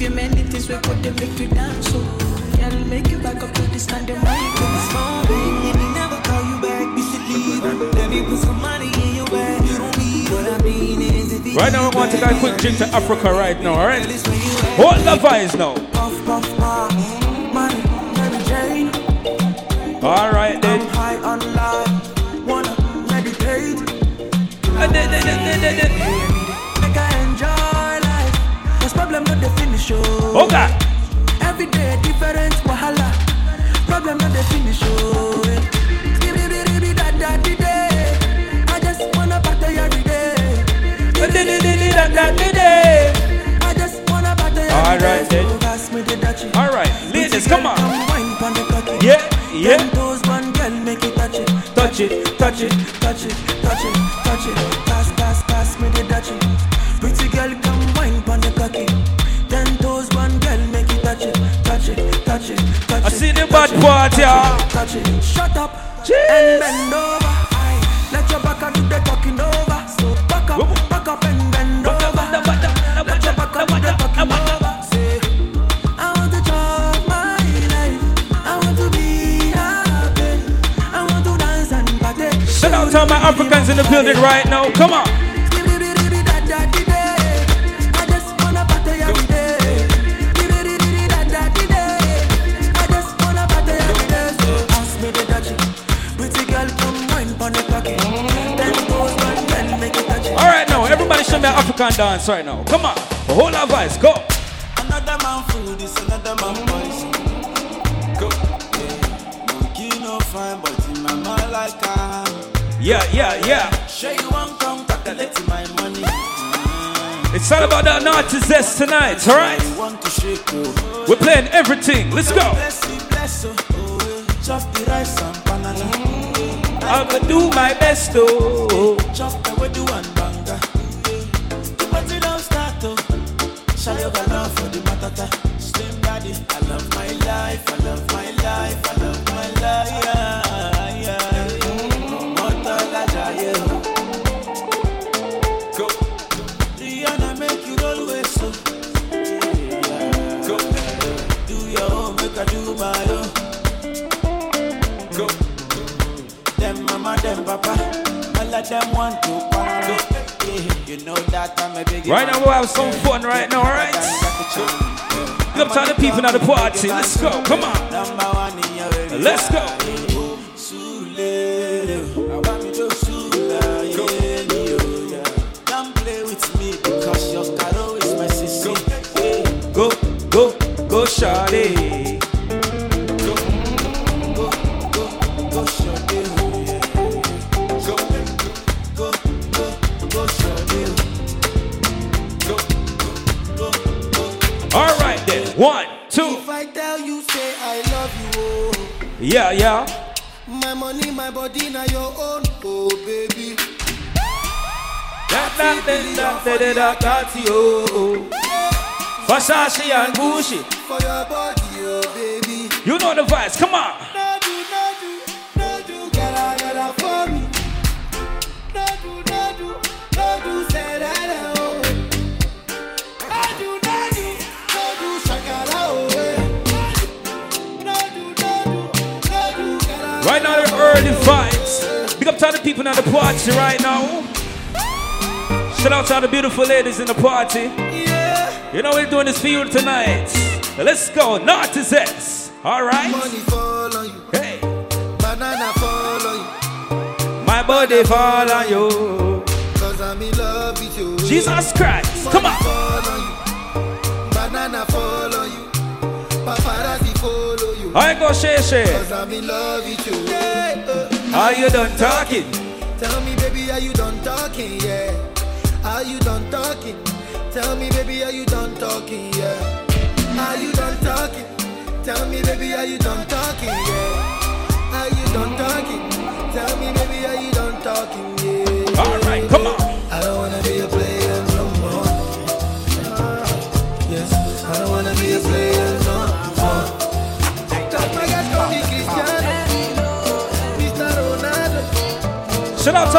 you many things we could they make you dance. So, girl, make you back up to this kind of mind. Small baby, let me never call you back. You should leave. Let me put some money in your bag. You don't need what I mean is if Right now, we're going to take a quick trip to Africa right now, alright? Hold the vibes now. Puff, puff, puff. Alright then. High on life. Wanna meditate. Finish, oh. Oh God. Every day different wahala. Problem not the finish, oh. Skibidi da da di day. I just wanna party every day. I just wanna party every All then. So pass me the dutchie. All right, ladies, come on. Come wine pon the cocky. Yeah, yeah. Ten toes, one girl, make it touch it. Touch it, touch it. touch it, touch it, touch it. Bad it, touch it, shut up Cheers. and bend over. Aye. Let your back do the talking over. So back up, back up and bend over. Let your back do the talking over. Say, I want to chop my life. I want to be happy. I want to dance and party. Shout out to all my Africans in the building right now. Come on. Show me an dance right now. Come on. Hold of vibes. Go. Another man food, this another man. Go. Yeah. No fine, but in my mind like ah. Yeah, yeah, yeah. Sure you want come calculate my money. Mm. It's all about that naughty Zess tonight, all right? Want to shake oh. We're playing everything. Let's go. Bless you, bless you, oh. eh. The rice and banana. I'm gonna do my best, oh. Shall you love for the matata? Slim daddy, I love my life, I love my life, I love my life. Yeah, yeah. Go. Rihanna make you with so. Go. Do your own, make I do my own. Go. Them mama, them papa, all of them want Right now, we'll have some fun right now, all right? Big up to the people at the party. Let's go. Come on. Number one in your area. Let's go. Sule, All right then. One, two. If I tell you, say I love you, oh. Yeah, yeah. My money, my body, now your own, oh baby. Versace and Gucci. For your body, oh baby. You know the vibes. Come on. Early vibes. Big up to all the people at the party right now. Shout out to all the beautiful ladies in the party. yeah. You know we're doing this for you tonight. Let's go. Naughty Zess. All right. Money fall on you, Hey. banana fall on you. My body fall on you. Cause I'm in love with you. Jesus Christ. Come on. Fall on you. Banana fall on you. Paparazzi follow you. I go share share. Cause I'm in love with you. Yeah, Are you done talking? Tell me, baby, are you done talking? Yeah. Are you done talking? Tell me, baby, are you done talking? Yeah. Are you done talking? Tell me, baby, are you done talking? Yeah. Are you done talking? Tell me, baby, are you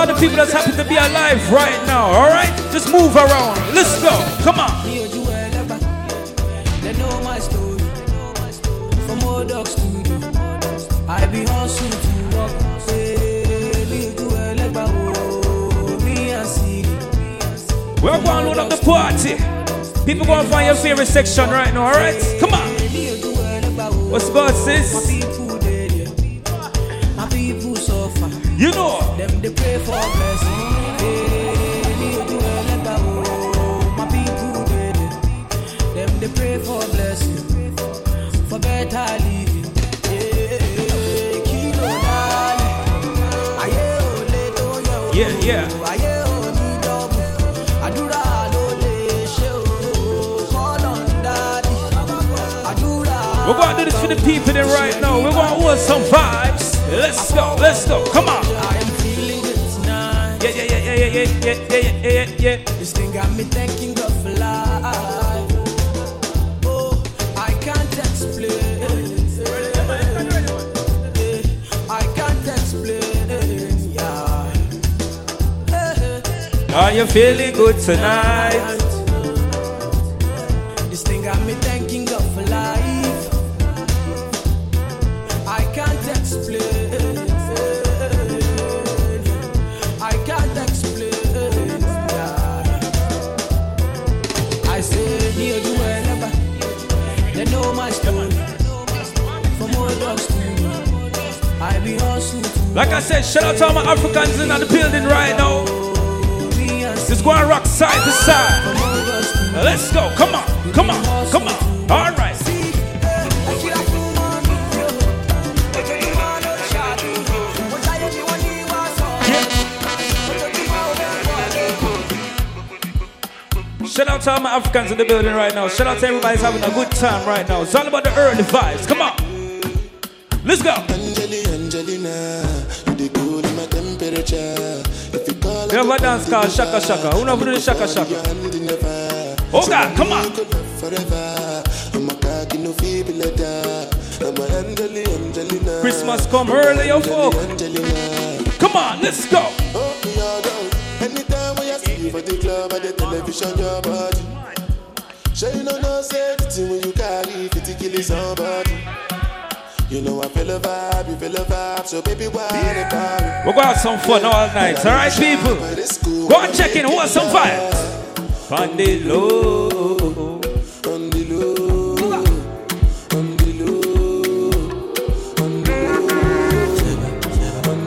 all the people that's happy to be alive right now, alright? Just move around. Let's go. Come on. I be hustling to walk, say, to Elegba, oh, me and see. We're going to load up the party. People gonna find your favorite section right now, alright? Come on. What's good, sis? You know they pray for blessing. My people, them they pray for blessing, for better living. Yeah, yeah. We're gonna do this for the people there right now. We're gonna want some vibes. Let's go, let's go. Come on. Yeah, yeah, yeah, yeah, yeah, yeah, yeah, yeah, yeah, yeah. This thing got me thanking God for life. Oh, I can't explain. I can't explain. Yeah. Are you feeling good tonight? Like I said, shout out to all my Africans in the building right now. Just go and rock side to side. Let's go. Come on, come on, come on. All right. Shout out to all my Africans in the building right now. Shout out to everybody's having a good time right now. It's all about the early vibes. Come on. Let's go. Angeli, Angelina, we have a dance called Shaka Shaka. Who never do the Shaka Shaka? Oh God, come on. Christmas come early, yo folk. Come on, let's go. You no safety when you carry 50 kilos. You know I feel a vibe, you feel a vibe, so baby why the party? We're going to have some fun all night. All right, people. Cool. Go and check in. Who has some vibes? On the low.